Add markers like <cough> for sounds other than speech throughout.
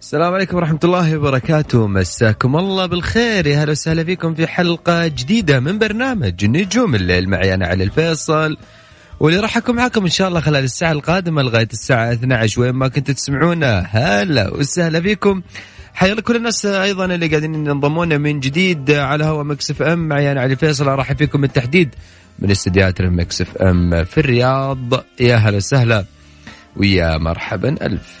السلام عليكم ورحمة الله وبركاته. مساكم الله بالخير. يا هلا وسهلا فيكم في حلقة جديدة من برنامج نجوم الليل. معي أنا علي الفيصل واللي راح أكون معكم إن شاء الله خلال الساعة القادمة لغاية الساعة 12 وين ما كنتوا تسمعونا هلا وسهلا فيكم. حيا كل الناس أيضا اللي قاعدين ينضمون من جديد على هوا Mix FM. معي أنا علي فيصل أرحب فيكم بالتحديد من استديوهات Mix FM في الرياض. يا هلا وسهلا ويا مرحبا. ألف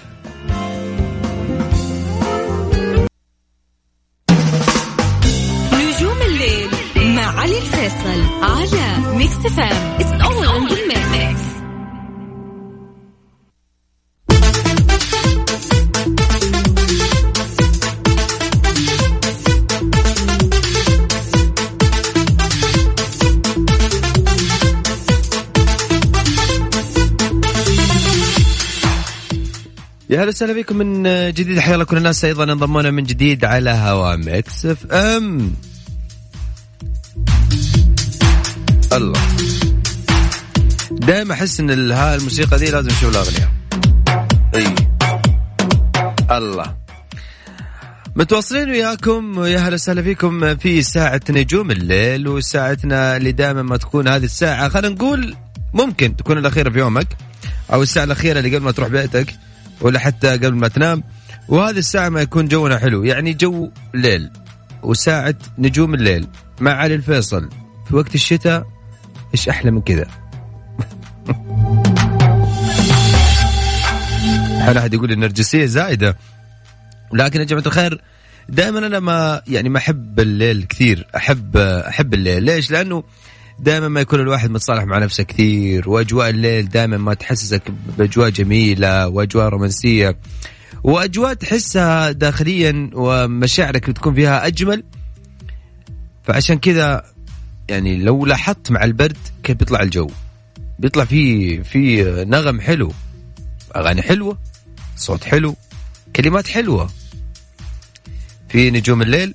على ميكس فام اتس اول ان ميكس يا هلا وسهلا بكم من جديد. حيا الله كل الناس أيضا انضمونا من جديد على هوا Mix FM الله. دائما أحس إن ها الموسيقى دي لازم نشوف الاغنيه إي. الله. متواصلين وياكم ويا هلا وسهلا فيكم في ساعة نجوم الليل وساعتنا اللي دائما ما تكون هذه الساعة. خلينا نقول ممكن تكون الأخيرة في يومك أو الساعة الأخيرة اللي قبل ما تروح بيتك ولا حتى قبل ما تنام. وهذه الساعة ما يكون جونا حلو. يعني جو ليل وساعة نجوم الليل مع علي الفيصل في وقت الشتاء. إيش أحلى من كذا؟ حال أحد يقول النرجسيه زايدة؟ لكن يا جماعة الخير دائما أنا ما يعني ما أحب الليل كثير. احب أحب الليل. ليش؟ لأنه دائما ما يكون الواحد متصالح مع نفسه كثير وأجواء الليل دائما ما تحسسك بأجواء جميلة وأجواء رومانسية وأجواء تحسها داخليا ومشاعرك بتكون فيها أجمل. فعشان كذا يعني لو لاحظت مع البرد كيف بيطلع الجو؟ بيطلع في في نغم حلو أغاني حلوة صوت حلو كلمات حلوة. في نجوم الليل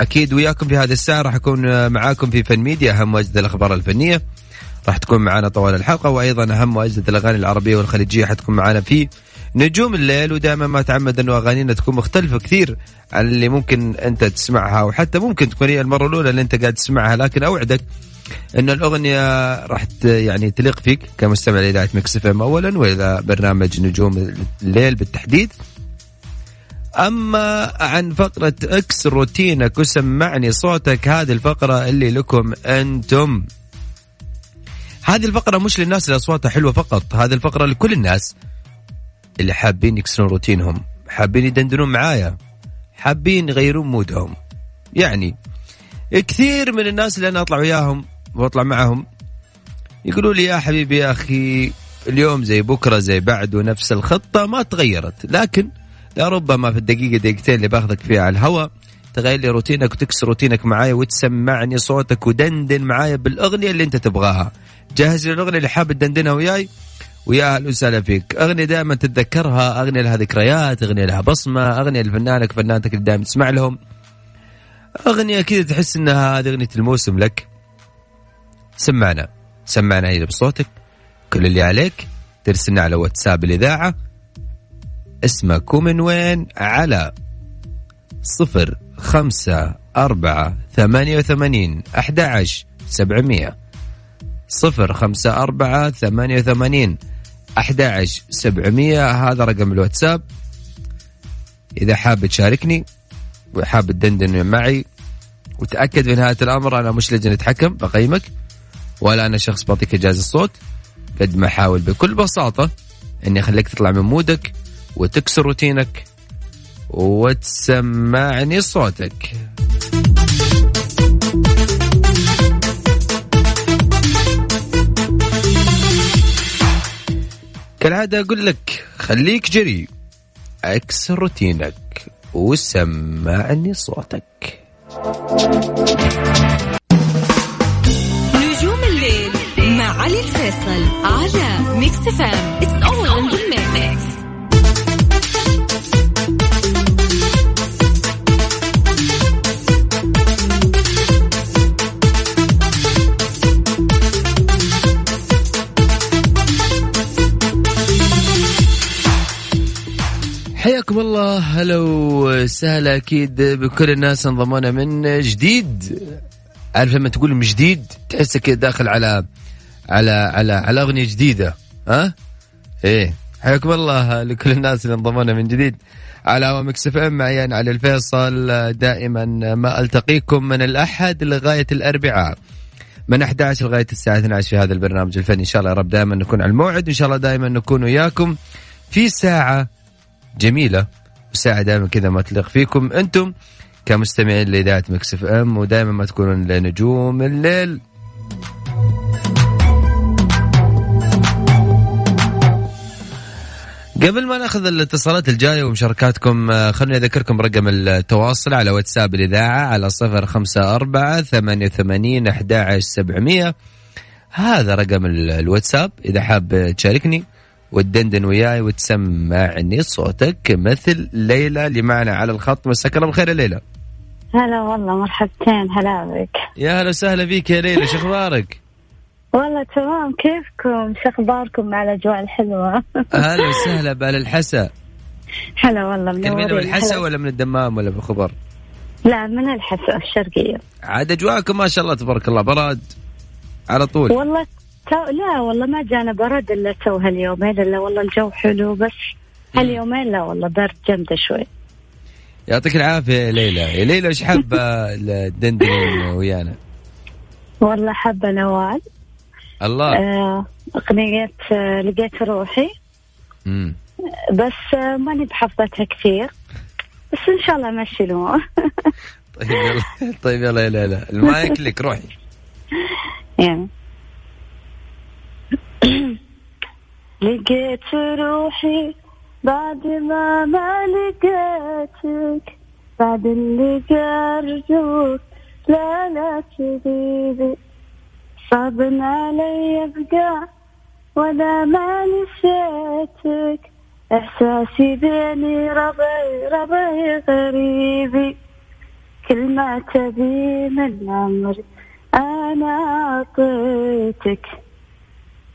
أكيد وياكم في هذه الساعة راح أكون معاكم في فن ميديا أهم واجدد الأخبار الفنية. راح تكون معنا طوال الحلقة وأيضا أهم واجدد الأغاني العربية والخليجية حتكون معنا في نجوم الليل ودائما ما تعمد أنه أغانينا تكون مختلفة كثير عن اللي ممكن أنت تسمعها وحتى ممكن تكون هي المرة الأولى اللي أنت قاعد تسمعها لكن أوعدك أن الأغنية راح يعني تليق فيك كمستمع لإذاعة Mix FM اولا واذا برنامج نجوم الليل بالتحديد. أما عن فقرة اكسر روتينك وسمعني صوتك هذه الفقرة اللي لكم أنتم. هذه الفقرة مش للناس اللي أصواتها حلوة فقط هذه الفقرة لكل الناس. اللي حابين يكسرون روتينهم حابين يدندنون معايا حابين يغيرون مودهم. يعني كثير من الناس اللي أنا أطلع وياهم وأطلع معهم يقولوا لي يا حبيبي يا أخي اليوم زي بكرة زي بعد ونفس الخطة ما تغيرت. لكن لربما في الدقيقة دقيقتين اللي باخذك فيها على الهواء تغير لي روتينك وتكسر روتينك معايا وتسمعني صوتك ودندن معايا بالأغنية اللي أنت تبغاها. جهز لي الأغنية اللي حاب تدندنها وياي. ويا أهلا وسهلا فيك. أغنية دائما تتذكرها. أغنية لها ذكريات أغنية لها بصمة أغنية لفنانك فنانتك اللي دائما تسمع لهم. أغنية كذا تحس إنها هذه أغنية الموسم لك. سمعنا. سمعنا هي بصوتك. كل اللي عليك. ترسلنا على واتساب الإذاعة. اسمك ومن وين؟ على صفر خمسة أربعة ثمانية وثمانين أحد عشر سبعمية. صفر خمسة أربعة ثمانية وثمانين أحد عشر سبعمية. هذا رقم الواتساب. إذا حاب تشاركني وحاب تدندن معي وتأكد في نهاية الأمر أنا مش لجنة حكم بقيمك. ولا أنا شخص بعطيك إجازة الصوت. قد ما أحاول بكل بساطة إني أخليك تطلع من مودك وتكسر روتينك وتسمعني صوتك. كالعادة أقول لك خليك جري. أكسر روتينك وسمعني صوتك. نجوم الليل مع علي الفيصل على Mix FM حياكم الله. هلا وسهلا أكيد بكل الناس انضمونا من جديد. عارف لما تقول من جديد تحس كده داخل على على على على أغنية جديدة ها؟ إيه. حياكم الله لكل الناس اللي انضمونا من جديد. على Mix FM معي علي الفيصل. دائما ما ألتقيكم من الأحد لغاية الأربعاء. من 11 لغاية الساعة 12 في هذا البرنامج الفني. إن شاء الله يا رب دائما نكون على الموعد. وان شاء الله دائما نكون وياكم في ساعة جميلة. وساعه دائما كذا ما تليق فيكم أنتم كمستمعين لإذاعة Mix FM ودائما ما تكونون لنجوم الليل. قبل ما نأخذ الاتصالات الجاية ومشاركاتكم آه، خلوني أذكركم رقم التواصل على واتساب الإذاعة على صفر خمسة أربعة ثمانية وثمانين أحد سبعمية. هذا رقم الواتساب إذا حاب تشاركني. وتدندن وياي وتسمعني صوتك مثل ليلى اللي معنا على الخط مساك الله بالخير يا ليلى هلا والله مرحبتين هلا بك يا هلا وسهلا فيك يا ليلى شو أخبارك؟ والله تمام كيفكم؟ شو أخباركم مع الأجواء الحلوة؟ هلا <laughs> وسهلا بآل الحسا هلا والله منورين من الحسا ولا من الدمام ولا بالخبر؟ لا من الحسا الشرقية عاد أجواءكم ما شاء الله تبارك الله براد على طول والله لا والله ما جانا برد إلا تو هاليومين إلا والله الجو حلو بس هاليومين لا والله برد جمده شوي. يعطيك العافية يا ليلى. يا ليلى إيش حابة الدندن ويانا؟ والله حابة نوال. الله. آه أغنية آه لقيت روحي. امم بس آه ماني بحفظتها كثير. بس إن شاء الله امشي الأمور طيب يلا طيب يلا يا ليلى. المايك لك روحي. <laughs> يعني. لقيت روحي بعد ما ما لقيتك. بعد اللي قرجوك لا لا تغيبي صعب علي ابقى ولا ما نسيتك. إحساسي بيني ربعي ربعي غريبي. كل ما تبي من عمري أنا أعطيتك.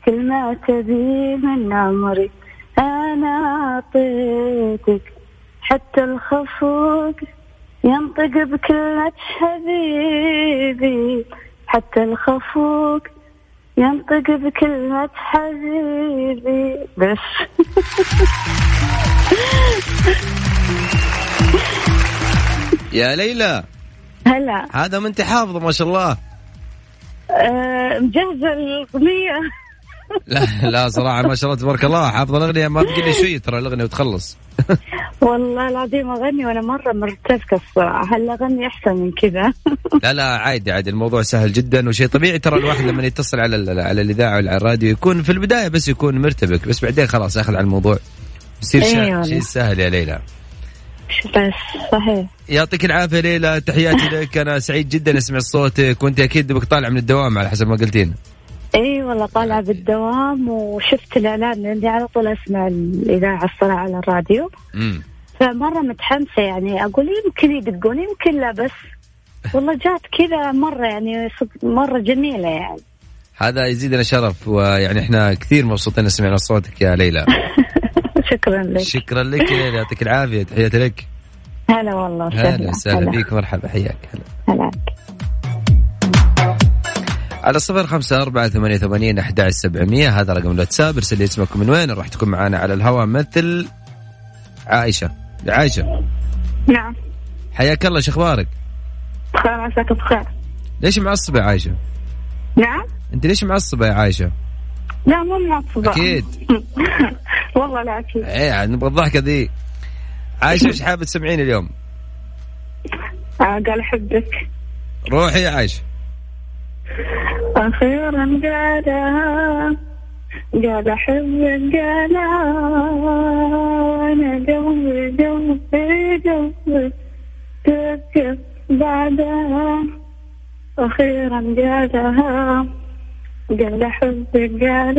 كل ما تبي من عمري أنا أعطيتك حتى الخفوق ينطق بكلمة حبيبي. حتى الخفوق ينطق بكلمة حبيبي. بس. يا ليلى. هلا. هذا ما انت حافظه ما شاء الله. أه مجهزة الأغنية. <laughs> لا لا صراحة ما شاء الله تبارك الله. حافظ الأغنية ما بقي لي شوي ترى الأغنية وتخلص. <laughs> والله العظيم أغني وأنا مرة مرتبكه الصراحة. هل اغني أحسن من كذا؟ <laughs> لا لا عادي عادي. الموضوع سهل جدا وشيء طبيعي. ترى الواحد لما يتصل على على الإذاعة ولا على الراديو يكون في البداية بس يكون مرتبك بس بعدين خلاص ياخذ على الموضوع. يصير أيوة. شيء سهل يا ليلى. بس صحيح. يعطيك العافية ليلى. تحياتي لك. أنا سعيد جدا أسمع صوتك. وأنت أكيد بك طالع من الدوام على حسب ما قلتين. إي والله طالعة بالدوام وشفت الإعلان لأني على طول أسمع الإذاعة الصراحة على الراديو. امم فمرة متحمسة يعني. أقول يمكن يدقون يمكن لا بس. والله جات كذا مرة يعني مرة جميلة يعني. هذا يزيدنا شرف ويعني إحنا كثير مبسوطين سمعنا صوتك يا ليلى. <laughs> شكرا لك. شكرا لك يا ليلى. يعطيك العافية. تحياتي لك. هلا والله هلا وسهلا بيك. مرحبا. حياك. هلا. هلا. على صفر خمسة أربعة ثمانية ثمانين أحد سبعمية. هذا رقم الواتساب. ارسل لي اسمك من وين راح تكون معنا على الهواء. مثل عائشة. عائشة. نعم. حياك الله شو أخبارك؟ بخير عساك بخير. ليش معصبة يا عائشة؟ نعم. أنت ليش معصبة يا عائشة؟ لا مو معصبة. أكيد. <laughs> والله لا أكيد. إيه نبغى الضحكة ذي عائشة إيش حابة تسمعين اليوم؟ آه قال أحبك. روحي يا عائشة. أخيرا قالها قال أحبك قال أنا قلبي قلبي قلبي توقف بعدها. أخيرا قالها قال أحبك قال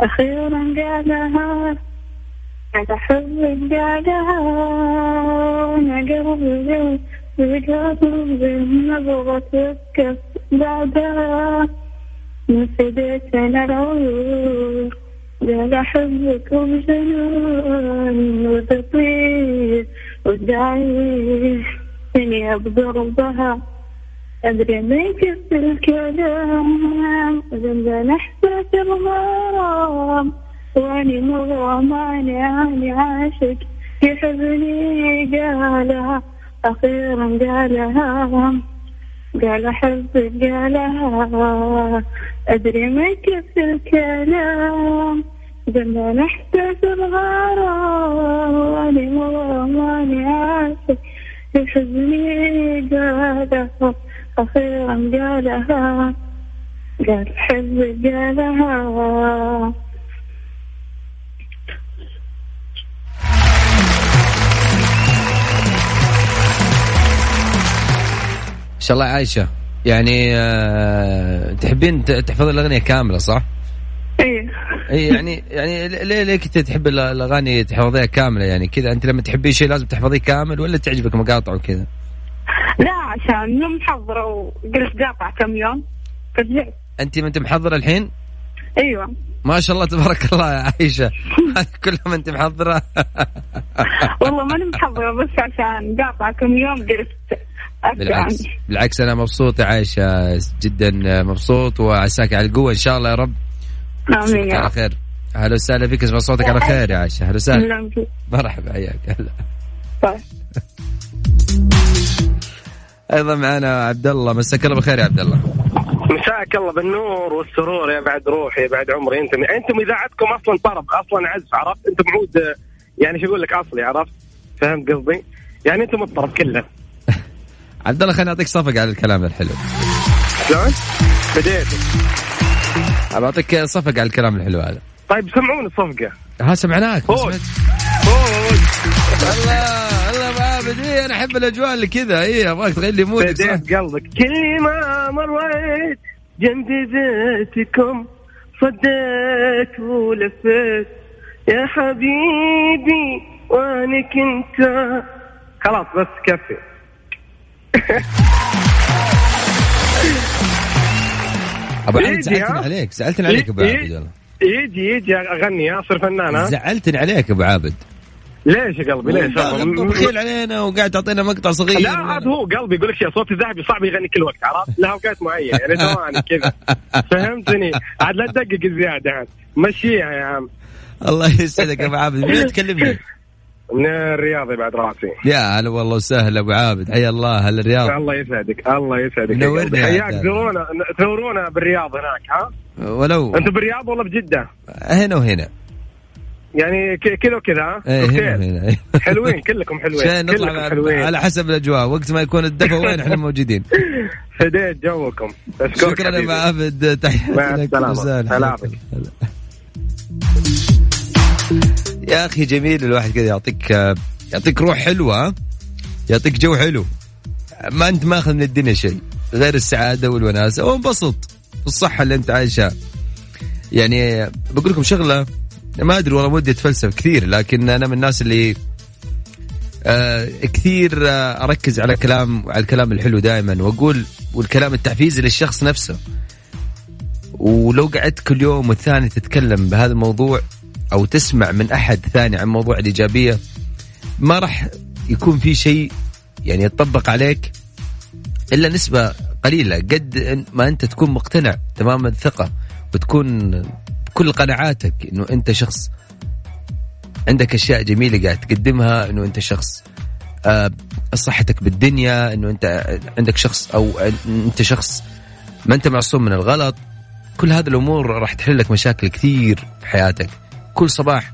أخيرا قالها قال أحبك قالها أنا قلبي نبغى توقف بعدها نسيت أنا العيون قال أحبكم جنان وتطير وتعيش إني بضربها أدري ما يكفي الكلام إذا نحسة الغرام وأني مغرماني أني عاشق يحبني قالها أخيرا قالها قال أحبك قالها أدري ما يكفي الكلام. قلنا نحتاج الغرام مغرماني عاشق يحبني قالها أخيرا قالها قال حبك قالها. إن شاء الله عايشه يعني آه، تحبين ت- تحفظين الأغنية كاملة صح؟ إيه. اي يعني يعني ليه ليه كنت تحب ال- الأغاني تحفظيها كاملة؟ يعني كذا أنت لما تحبين شيء لازم تحفظيه كامل ولا تعجبك مقاطع وكذا؟ لا عشان يوم محضرة وقلت قاطع كم يوم. فرجعت أنت ما أنت محضرة الحين؟ أيوه. ما شاء الله تبارك الله يا عايشه <laughs> كلها ما أنت محضرة. والله ماني محضرة بس عشان قاطع كم يوم قلت بالعكس. عني. بالعكس أنا مبسوط يا عايشه جدا مبسوط وعساك على القوة إن شاء الله يا رب. آمين على رب. خير. أهلا وسهلا فيك اسمع صوتك على خير يا عايشة. أهلا وسهلا. مرحبا حياك هلا طيب. أيضا معنا عبد الله مساك الله بالخير يا عبد الله مساك الله بالنور والسرور يا بعد روحي يا بعد عمري. أنتم أنتم اذاعتكم أصلا طرب أصلا عزف عرفت؟ أنتم عود آه، يعني شو أقول لك أصلي عرفت؟ فهمت قصدي؟ يعني أنتم الطرب كله. عبد الله خليني أعطيك صفق على الكلام الحلو. شلون؟ بديت. أبى أعطيك صفق على الكلام الحلو هذا. طيب سمعوني الصفقة. ها سمعناك. ما فوز. فوز. الله الله ابو عابد إيه أنا أحب الأجواء اللي كذا. إيه أبغاك تغير لي مودك؟ بديت قلبك. كل ما مريت جنب بيتكم صديت ولفيت يا حبيبي وأنا كنت. خلاص بس كفي. ابو يجي، زعلتني؟ عليك زعلتني عليك أبو. عابد والله يجي يجي أغني اصير فنان ها زعلتني عليك أبو عابد. ليش يا قلبي؟ ليش؟ بخيل علينا وقاعد تعطينا مقطع صغير. لا هذا هو قلبي يقول لك شيء صوت الذهبي صعب يغني كل وقت عرفت؟ لها اوقات معينه يعني <laughs> ثواني كذا. فهمتني؟ عاد لا تدقق زيادة عاد. مشيها يا عم. الله يسعدك يا أبو عابد. مين تكلمني؟ من الرياض بعد راسي. يا هلا والله وسهلا أبو عابد. حيا الله هلا الرياض الله يسعدك الله يسعدك. يا حياك عبد. تزورونا تزورونا بالرياض هناك ها؟ ولو. أنتم بالرياض ولا بجدة؟ هنا وهنا. يعني كذا وكذا؟ إيه هنا حلوين كلكم حلوين كلكم حلوين. على حسب الأجواء. وقت ما يكون الدفا <laughs> وين إحنا موجودين. فديت جوكم. شكرا يا ابو. عابد. تحياتي لك. السلامة. يا أخي جميل الواحد كذا يعطيك يعطيك روح حلوة؟ يعطيك جو حلو. ما أنت ماخذ من الدنيا شيء غير السعادة والوناسة. وانبسط بالصحه اللي أنت عايشها. يعني بقول لكم شغلة ما أدري والله ودي أتفلسف كثير لكن أنا من الناس اللي آه كثير آه أركز على كلام على الكلام الحلو دائما وأقول والكلام التحفيزي للشخص نفسه. ولو قعدت كل يوم والثاني تتكلم بهذا الموضوع أو تسمع من أحد ثاني عن موضوع الإيجابية ما راح يكون في شيء يعني يطبق عليك إلا نسبة قليلة. قد ما أنت تكون مقتنع تمام الثقة وتكون بكل قناعاتك إنه أنت شخص عندك أشياء جميلة قاعد تقدمها إنه أنت شخص آه، صحتك بالدنيا إنه أنت عندك شخص أو أنت شخص ما أنت معصوم من الغلط. كل هذه الأمور راح تحل لك مشاكل كثير في حياتك. كل صباح.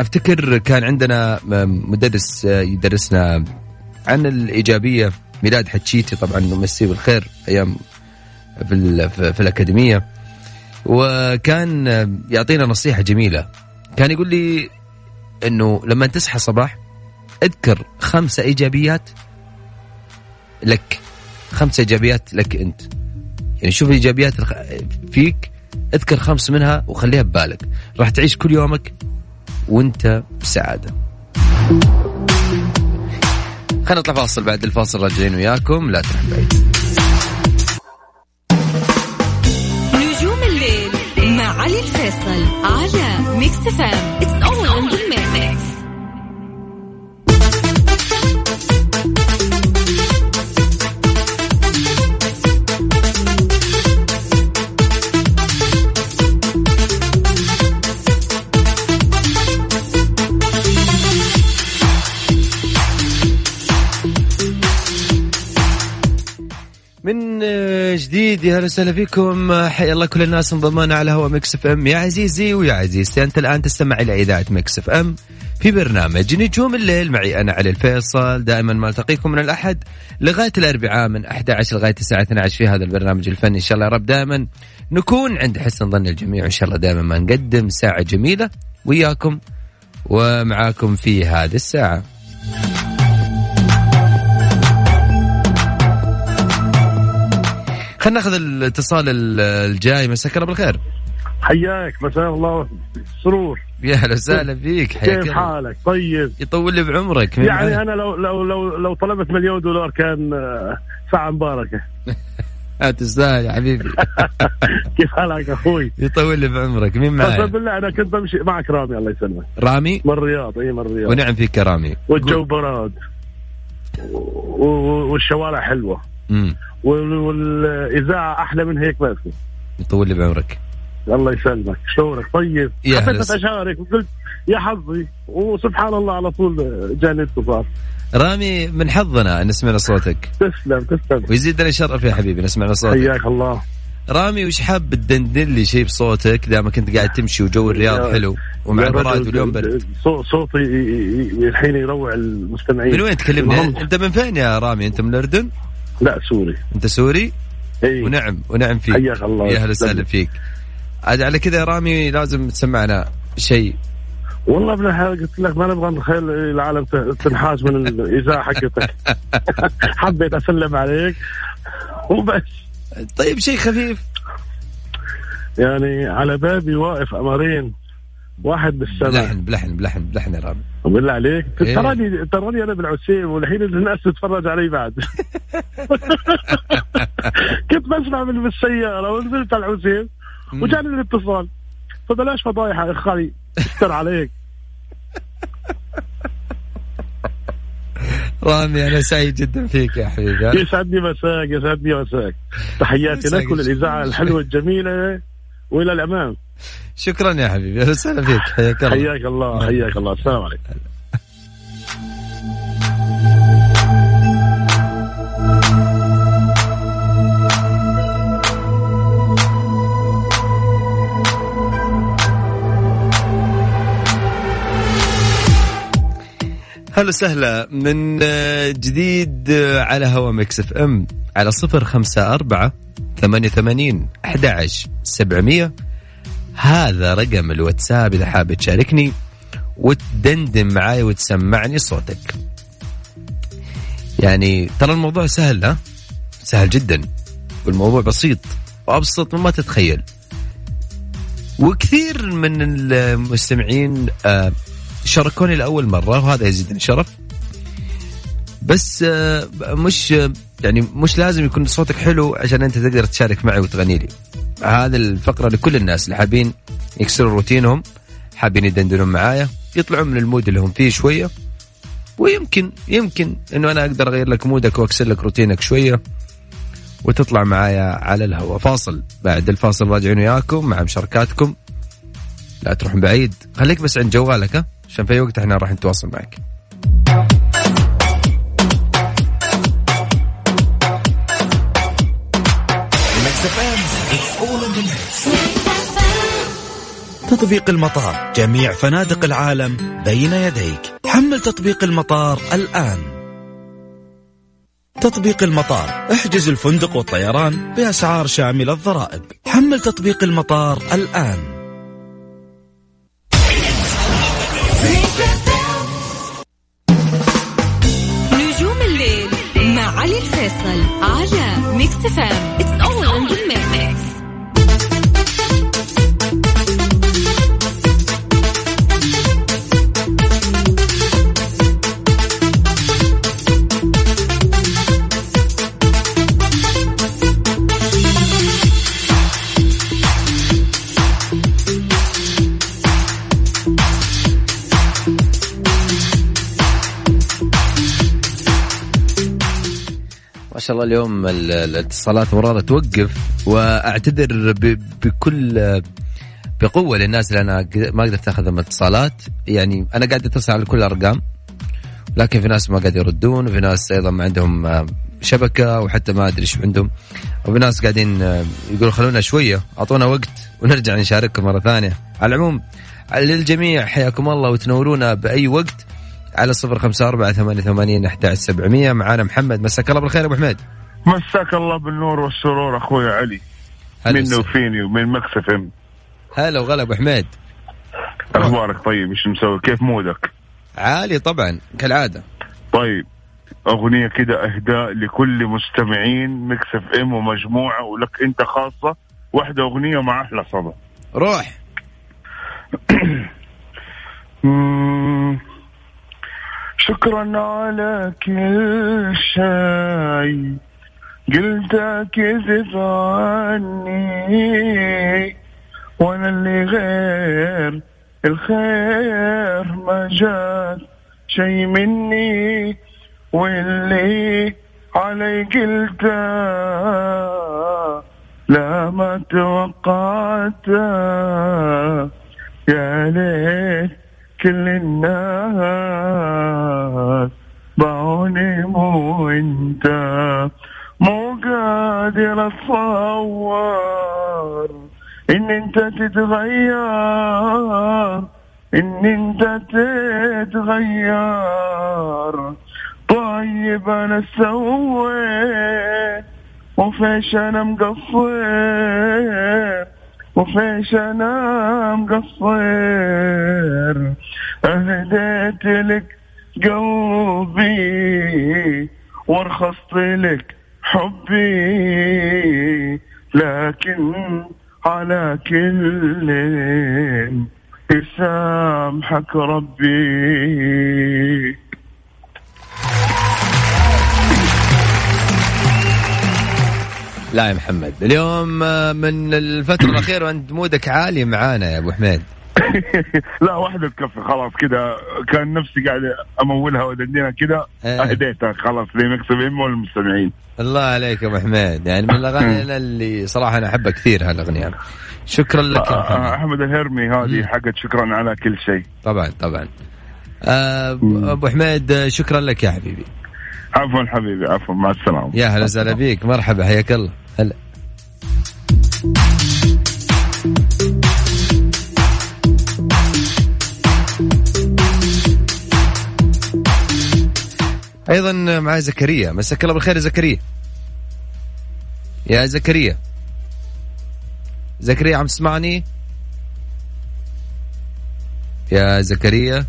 أفتكر كان عندنا مدرس يدرسنا عن الإيجابية ميلاد حتشيتي طبعا نمسيه بالخير أيام في, في, الأكاديمية. وكان يعطينا نصيحة جميلة. كان يقول لي إنه لما تصحى صباح اذكر خمسه إيجابيات لك. خمسه إيجابيات لك أنت. يعني شوف الإيجابيات فيك اذكر خمس منها وخليها ببالك. راح تعيش كل يومك وانت بسعادة. خلينا نطلع فاصل بعد الفاصل راجعين وياكم. لا تروح بعيد. نجوم الليل مع علي الفيصل على ميكس فام اتس جديد. يا هلا وسهلا فيكم. حيا الله كل الناس انضمونا على هوا Mix FM. يا عزيزي ويا عزيزتي أنت الآن تستمع إلى إذاعة Mix FM في برنامج نجوم الليل. معي أنا علي الفيصل دائما ما ألتقيكم من الأحد لغاية الأربعاء من 11 لغاية الساعة 12 في هذا البرنامج الفني. إن شاء الله يا رب دائما نكون عند حسن ظن الجميع. وان شاء الله دائما ما نقدم ساعة جميلة وياكم ومعاكم في هذه الساعة. خلينا ناخذ الاتصال ال- الجاي. مساك الله بالخير. حياك. مساء الله. سرور. يا أهلا وسهلا فيك. حياك كيف. حالك؟ طيب. يطول لي بعمرك. يعني معاي؟ أنا لو لو لو لو طلبت مليون دولار كان آه، ساعة مباركة. <laughs> آه، تستاهل يا حبيبي. <laughs> كيف حالك أخوي؟ يطول لي بعمرك. مين قسما معي بالله أنا كنت بمشي معك رامي الله يسلمك. رامي؟ من الرياض. إي من الرياض. ونعم فيك يا رامي. والجو براد. والشوارع حلوة. وال- والاذاعة أحلى من هيك ما في يطول لي بعمرك. الله يسلمك. شلونك طيب. يا حبيت. أشارك وقلت يا حظي. وسبحان الله على طول جاني اتصال رامي من حظنا ان نسمع صوتك. تسلم تسلم. ويزيدنا شرف يا حبيبي نسمع صوتك. حياك الله. رامي وش حاب تدندن لي شيء بصوتك؟ دام كنت قاعد تمشي وجو الرياض يا- حلو ومع البراد واليوم برد صو- صوتي الحين يروع المستمعين. من وين تكلمني؟ انت من فين يا رامي؟ انت من الأردن؟ لا سوري. أنت سوري؟ اي ونعم ونعم فيك. حياك الله. يا أهلا وسهلا فيك. عاد على كذا يا رامي لازم تسمعنا شيء. والله ابن الحلال قلت لك ما نبغى نتخيل العالم ت- تنحاش من الاذاعه <laughs> حقتك. <laughs> حبيت أسلم عليك. وبس. طيب شيء خفيف. يعني على بابي واقف امرين واحد بالسماء بلحن بلحن بلحن بلحن يا رامي بالله عليك. إيه. تراني تراني أنا بالعسيم والحين الناس تتفرج علي بعد. <laughs> كنت بسمع من بالسيارة ونزلت على العسيم وجاني الاتصال. فبلاش فضايح يا أخي استر عليك. <laughs> رامي أنا سعيد جدا فيك يا حبيبي. يسعدني مساك يسعدني مساك. تحياتي. لك وللإذاعة الحلوة الجميلة. وإلى الأمام. شكرا يا حبيبي أهلا وسهلا فيك. حياك الله. حياك الله حياك الله. السلام عليكم. هلا وسهلا. من جديد على هوا Mix FM على صفر خمسة أربعة ثمانية ثمانين أحد عشر سبعمية. هذا رقم الواتساب إذا حاب تشاركني وتدندن معاي وتسمعني صوتك. يعني ترى الموضوع سهل ها؟ سهل جدا. والموضوع بسيط وأبسط مما تتخيل. وكثير من المستمعين آه، شاركوني لأول مرة وهذا يزيدني شرف. بس آه، مش يعني مش لازم يكون صوتك حلو عشان أنت تقدر تشارك معي وتغني لي. هذه الفقرة لكل الناس اللي حابين يكسروا روتينهم حابين يدندنون معايا يطلعون من ال mood اللي هم فيه شوية. ويمكن يمكن إنه أنا أقدر أغير لك mood ك وأكسر لك روتينك شوية. وتطلع معايا على الهواء. فاصل. بعد الفاصل راجعين وياكم مع مشاركاتكم. لا تروح بعيد. خليك بس عند جوالك ها؟ عشان في وقت إحنا راح نتواصل معك. تطبيق المطار جميع فنادق العالم بين يديك. حمل تطبيق المطار الآن. تطبيق المطار احجز الفندق والطيران بأسعار شاملة الضرائب. حمل تطبيق المطار الآن. نجوم الليل مع علي الفيصل على Mix FM شاء الله اليوم ال- الاتصالات مرارة توقف وأعتذر بكل بقوة للناس اللي أنا ما قدرت أخذ اتصالات يعني أنا قاعد أتصل على كل الأرقام لكن في ناس ما قاعد يردون وفي ناس أيضا ما عندهم آه، شبكة وحتى ما أدري إيش عندهم. وفي ناس قاعدين آه، يقولوا خلونا شوية أعطونا وقت ونرجع نشارككم مرة ثانية. على العموم للجميع حياكم الله وتنورونا بأي وقت. على صفر خمسة أربعة ثمانية ثمانين أحد سبعمية. معانا محمد. مساك الله بالخير أبو حميد. مساك الله بالنور والسرور أخوي علي. وسهلا. وفيني ومن Mix FM. هلا وغلا أبو حميد. أخبارك طيب؟ إيش مسوي؟ كيف mood ك؟ عالي طبعا كالعادة. طيب أغنية كده أهداء لكل مستمعين Mix FM ومجموعة ولك أنت خاصة. واحدة أغنية مع أحلى صدى. روح. <clears throat> شكرا على كل شيء قلت كذب عني. وأنا اللي غير الخير ما جات شي مني. واللي علي قلت لا ما توقعت. يا ليت كل الناس. باعوني مو انت مو قادر اتصور إن أنت تتغير. إن أنت تتغير. طيب أنا سويت. وفيش أنا مقصر وفيش أنا مقصر أهديت لك قلبي وارخصت لك حبي. لكن على كل يسامحك ربي. لا يا محمد. اليوم آه، من الفترة الأخيرة وأنت مودك عالي معانا يا أبو حميد. <laughs> لا واحدة تكفي خلاص كده. كان نفسي قاعد أمولها وادندنها كده. إيه. أهديتها خلاص لمكسب ام والمستمعين الله عليك يا أبو حميد. يعني من الأغاني اللي صراحة أنا أحبها كثير هالأغنية. شكرا لك يا آه، محمد. أحمد الهرمي هذه حقت شكرا على كل شيء. طبعا طبعا. آه، أبو حميد شكرا لك يا حبيبي. عفوا حبيبي عفوا مع السلامة. يا هلا وسهلا بيك مرحبا حياك الله. هلا. أيضا معي زكريا. مساك الله بالخير يا زكريا. يا زكريا. زكريا عم تسمعني؟ يا زكريا.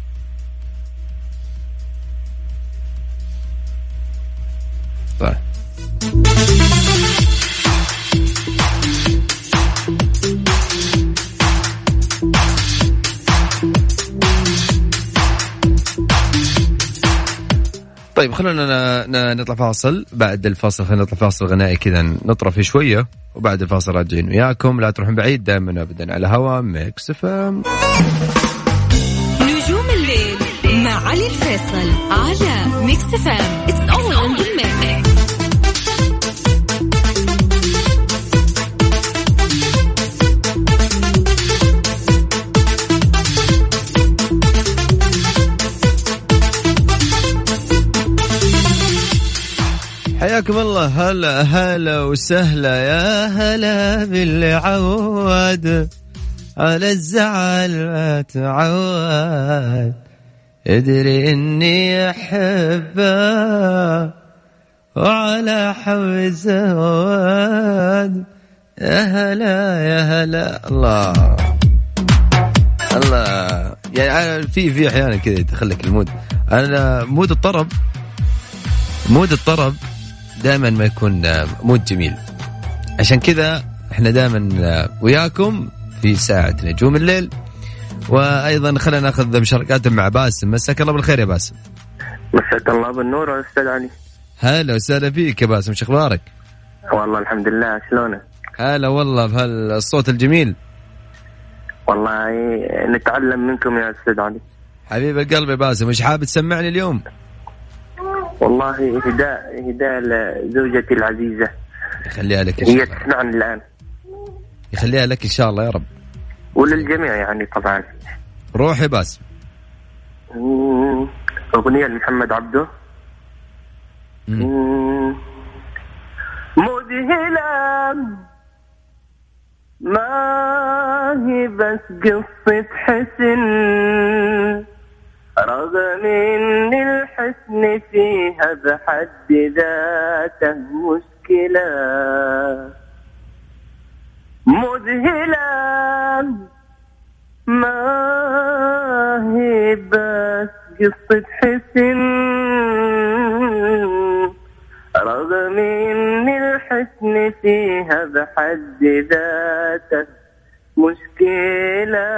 طيب. طيب خلونا نطلع فاصل. بعد الفاصل خلينا نطلع فاصل غنائي كذا نطرى فيه شوية وبعد الفاصل راجعين وياكم. لا تروحون بعيد دائما ابدا على هوا Mix F M. نجوم الليل مع علي الفيصل على Mix FM it's all حياكم الله. هلا هلا وسهلا يا هلا باللي عود على الزعل ما تعود ادري إني أحبه وعلى حب زود يا هلا يا هلا. الله. الله. يعني في في أحيانا كذا يدخلك ال mood. أنا mood الطرب. mood الطرب. دائما ما يكون آه، mood جميل. عشان كذا إحنا دائما آه، وياكم في ساعة نجوم الليل. وأيضا خلينا نأخذ مشاركات مع باسم. مساك الله بالخير يا باسم. مساك الله بالنور يا أستاذ علي. هلا وسهلا فيك يا باسم. شو أخبارك؟ والله الحمد لله. شلونك؟ هلا والله بهالصوت الجميل. والله نتعلم منكم يا أستاذ علي. حبيب القلب يا باسم. إيش حابب تسمعني اليوم؟ والله إهداء إهداء لزوجتي العزيزة. يخليها لك إن شاء هي الله. تسمعني الآن. يخليها لك إن شاء الله يا رب. وللجميع يعني طبعا. روح يا باسم. أغنية لمحمد عبده. مذهلة ما هي بس قصة حسن. رغم ان الحسن فيها بحد ذاته مشكلة. مذهلة ما هي بس قصة حسن رغم ان الحسن فيها بحد ذاته مشكلة.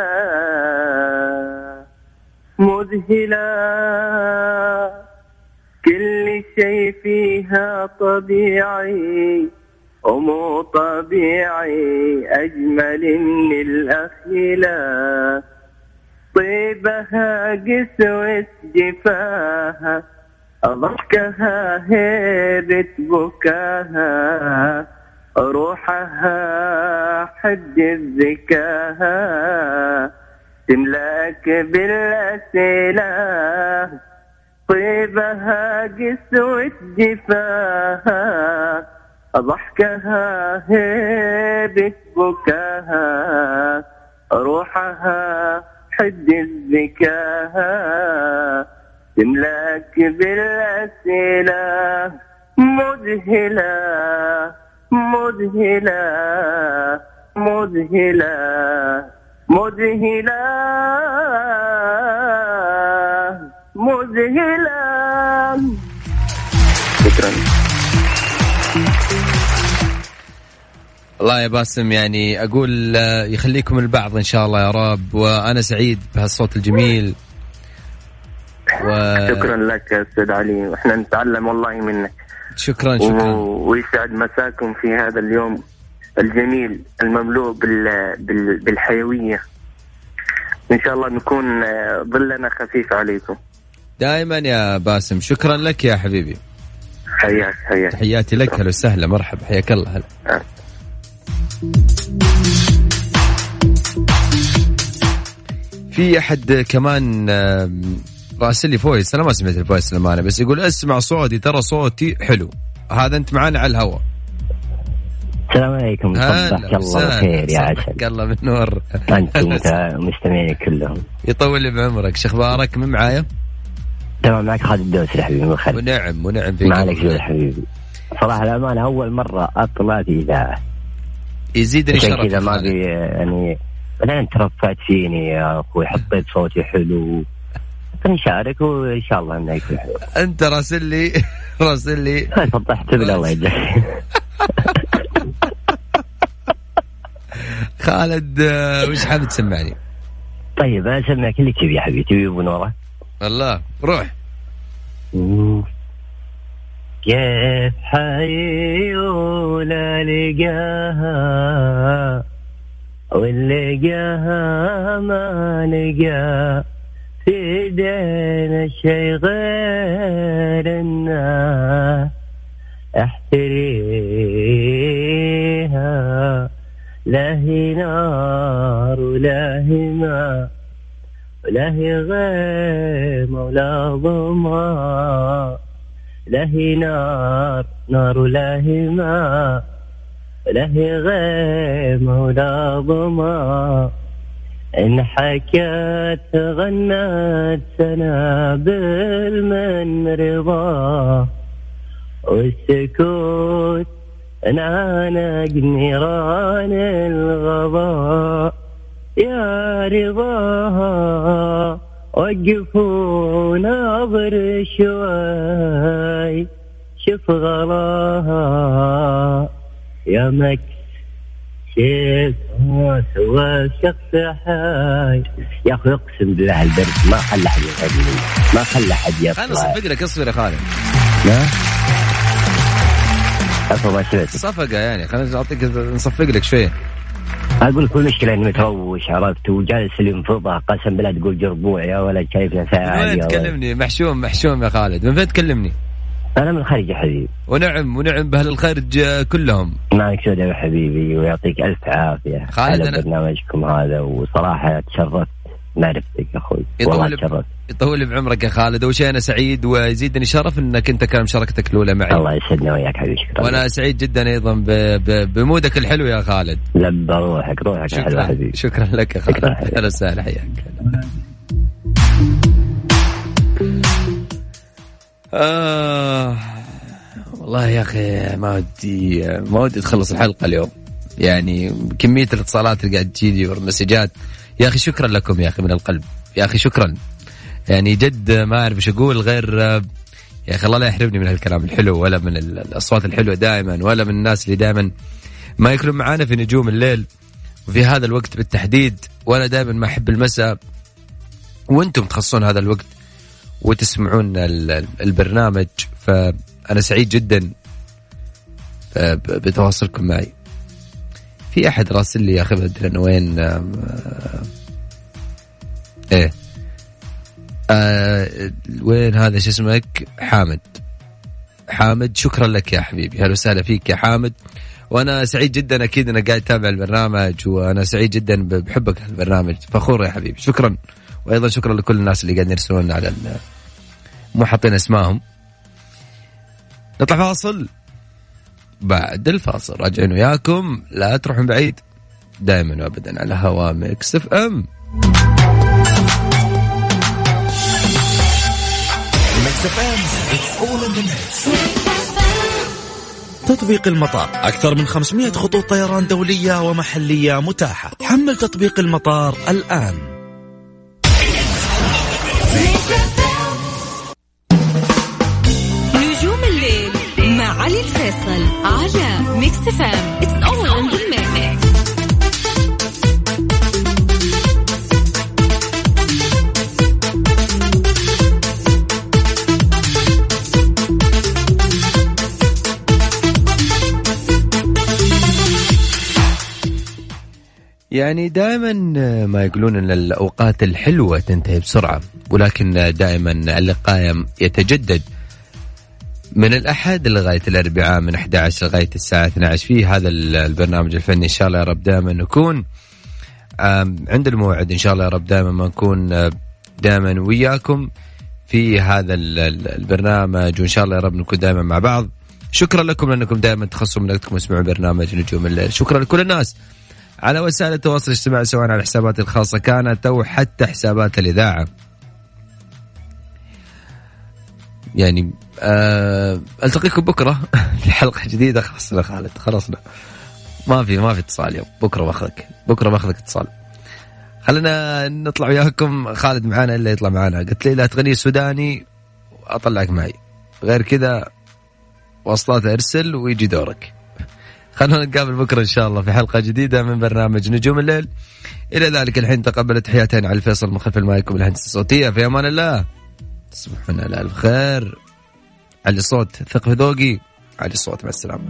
مذهلة كل شيء فيها طبيعي ومو طبيعي أجمل من الأخيلة. طيبها قسوة جفاها ضحكها هيبة بكاها. روحها حد الذكاها. تملاك بالأسئلة طيبها قسوة جفاها ضحكها هيبة بكاها روحها حد الذكاها تملاك بالأسئلة مذهلة مذهلة مذهلة. مذهلة مذهلة. شكرا الله يا باسم يعني أقول آه، يخليكم البعض إن شاء الله يا رب. وأنا سعيد بهالصوت الجميل. و... شكرا لك يا أستاذ علي. وإحنا نتعلم والله منك. شكرا شكرا. و- ويسعد مساكم في هذا اليوم. الجميل المملوء بال... بال... بالحيوية. إن شاء الله نكون آه، ظلنا خفيف عليكم. دائما يا باسم شكرا لك يا حبيبي. حياك حياك. تحياتي لك هلا وسهلا مرحبا حياك الله هلا. آه. في أحد كمان آم، راسل لي voice أنا ما سمعت ال voice للامانه بس يقول أسمع صوتي ترى صوتي حلو. هذا أنت معانا على الهواء. السلام عليكم. صبحك الله بالخير يا عسل. صبحك الله بالنور انت <laughs> مستمعين كلهم. يطول لي بعمرك. شو أخبارك من معايا؟ تمام معك خالد الدوسري حبيبي. بالخير. ونعم ونعم فيك. ما عليك شغل حبيبي. صراحة الأمانة أول مرة أطلع في إذاعة. يزيدني شرف كذا ما خالد. بي يعني بعدين ترفعت فيني يا أخوي حطيت صوتي حلو. نشارك وإن شاء الله إنه يكون حلو. أنت راسل لي <laughs> راسل لي. فضحت الله يجزاك خالد آه، وش حابب تسمعني؟ طيب أنا أسمعك اللي تبي يا حبيبي. تبي نورة؟ الله روح. كيف حيولا لقاها؟ واللي لقاها ما لقى في ايدينا شي غير الناس. احتريها لا هي نار ولا هي ماء ولا هي غيم ولا ظما لا هي نار نار ولا هي ماء ولا هي ولا ظما إن حكت غنت سنابل من رضا. والسكوت نعنق نيران الغضاء. يا رضاها وقفوا ناظر شوي. شوف غلاها. يا مكس شيك سوى شخص حي. يا أخي أقسم بالله البرد ما خلى أحد يغني ما خلى أحد أنا يطلع صفق لك اصبر يا خالد. لا؟ عفوا ما سمعت صفقة يعني خلينا نعطيك نصفق لك شوية. أقول كل مشكله اني متروش عرفت وجالس ينفضها قسم بالله تقول جربوع يا ولد شايف من نفسها وين عاليه تكلمني؟ محشوم محشوم يا خالد. من فين تكلمني؟ أنا من الخارج يا حبيبي. ونعم ونعم بأهل الخارج كلهم. معك سعود يا حبيبي ويعطيك ألف عافية. خالد على أنا- برنامجكم هذا وصراحة تشرفت معرفتك يا أخوي. والله يطول تشرفت يطول بعمرك يا خالد. أول شيء أنا سعيد ويزيدني شرف إنك أنت كان مشاركتك الأولى معي. الله يسعدنا وياك حبيبي. شكرا وأنا سعيد جدا أيضا ب... ب... بمودك الحلو يا خالد. لبى روحك روحك شكرا. حبيبي. شكرا لك يا خالد. أهلا وسهلا حياك آه والله يا أخي ما ودي ما ودي تخلص الحلقة اليوم. يعني كمية الاتصالات اللي قاعد تجيني والمسجات. يا أخي شكرا لكم يا أخي من القلب. يا أخي شكرا. يعني جد ما أعرف إيش أقول غير يا أخي الله لا يحرمني من هالكلام الحلو ولا من ال- الأصوات الحلوة دائما ولا من الناس اللي دائما ما يكونون معانا في نجوم الليل. وفي هذا الوقت بالتحديد وأنا دائما ما أحب المساء. وأنتم تخصصون هذا الوقت وتسمعون ال- البرنامج فأنا سعيد جدا آه، بتواصلكم معي. في أحد راسل لي يا أخي ما ادري أنا وين آه، إيه. آه وين هذا شو اسمك؟ حامد. حامد شكرا لك يا حبيبي. أهلا وسهلا فيك يا حامد. وأنا سعيد جدا أكيد أنا قاعد اتابع البرنامج وأنا سعيد جدا بحبك للبرنامج. فخور يا حبيبي. شكرا. وأيضا شكرا لكل الناس اللي قاعدين يرسلون على مو حاطين اسمائهم نطلع فاصل. بعد الفاصل. راجعين وياكم. لا تروحون بعيد. دائما وابدا على هوا Mix FM. تطبيق المطار. أكثر من 500 خطوط طيران دولية ومحلية متاحة. حمل تطبيق المطار الآن. على Mix FM it's all in يعني دائما ما يقولون إن الأوقات الحلوة تنتهي بسرعة ولكن دائما اللقاء يتجدد. من الأحد لغاية الأربعاء من 11 لغاية الساعة 12 في هذا البرنامج الفني. إن شاء الله يا رب دائما نكون عند الموعد. إن شاء الله يا رب دائما ما نكون آه، دائما وياكم في هذا ال- ال- البرنامج. وإن شاء الله يا رب نكون دائما مع بعض. شكرا لكم لأنكم دائما تخصصوا من وقتكم تسمعوا برنامج نجوم الليل. شكرا لكل الناس. على وسائل التواصل الاجتماعي سواء على حساباتي الخاصة كانت أو حتى حسابات الإذاعة. يعني آه ألتقيكم بكرة <laughs> في حلقة جديدة. خلصنا خالد خلصنا. ما في ما في اتصال اليوم. بكرة باخذك بكرة باخذك اتصال. خلينا نطلع وياكم. خالد معانا إلا يطلع معانا. قلت لي لا تغني سوداني أطلعك معي. غير كذا وصلات أرسل ويجي دورك. خلونا نتقابل بكرة إن شاء الله في حلقة جديدة من برنامج نجوم الليل. إلى ذلك الحين تقبل تحياتين على الفيصل خلف المايك والهندسة الصوتية. في أمان الله. تصبحون على الف خير علي الصوت ثق في ذوقي. علي الصوت مع السلامة.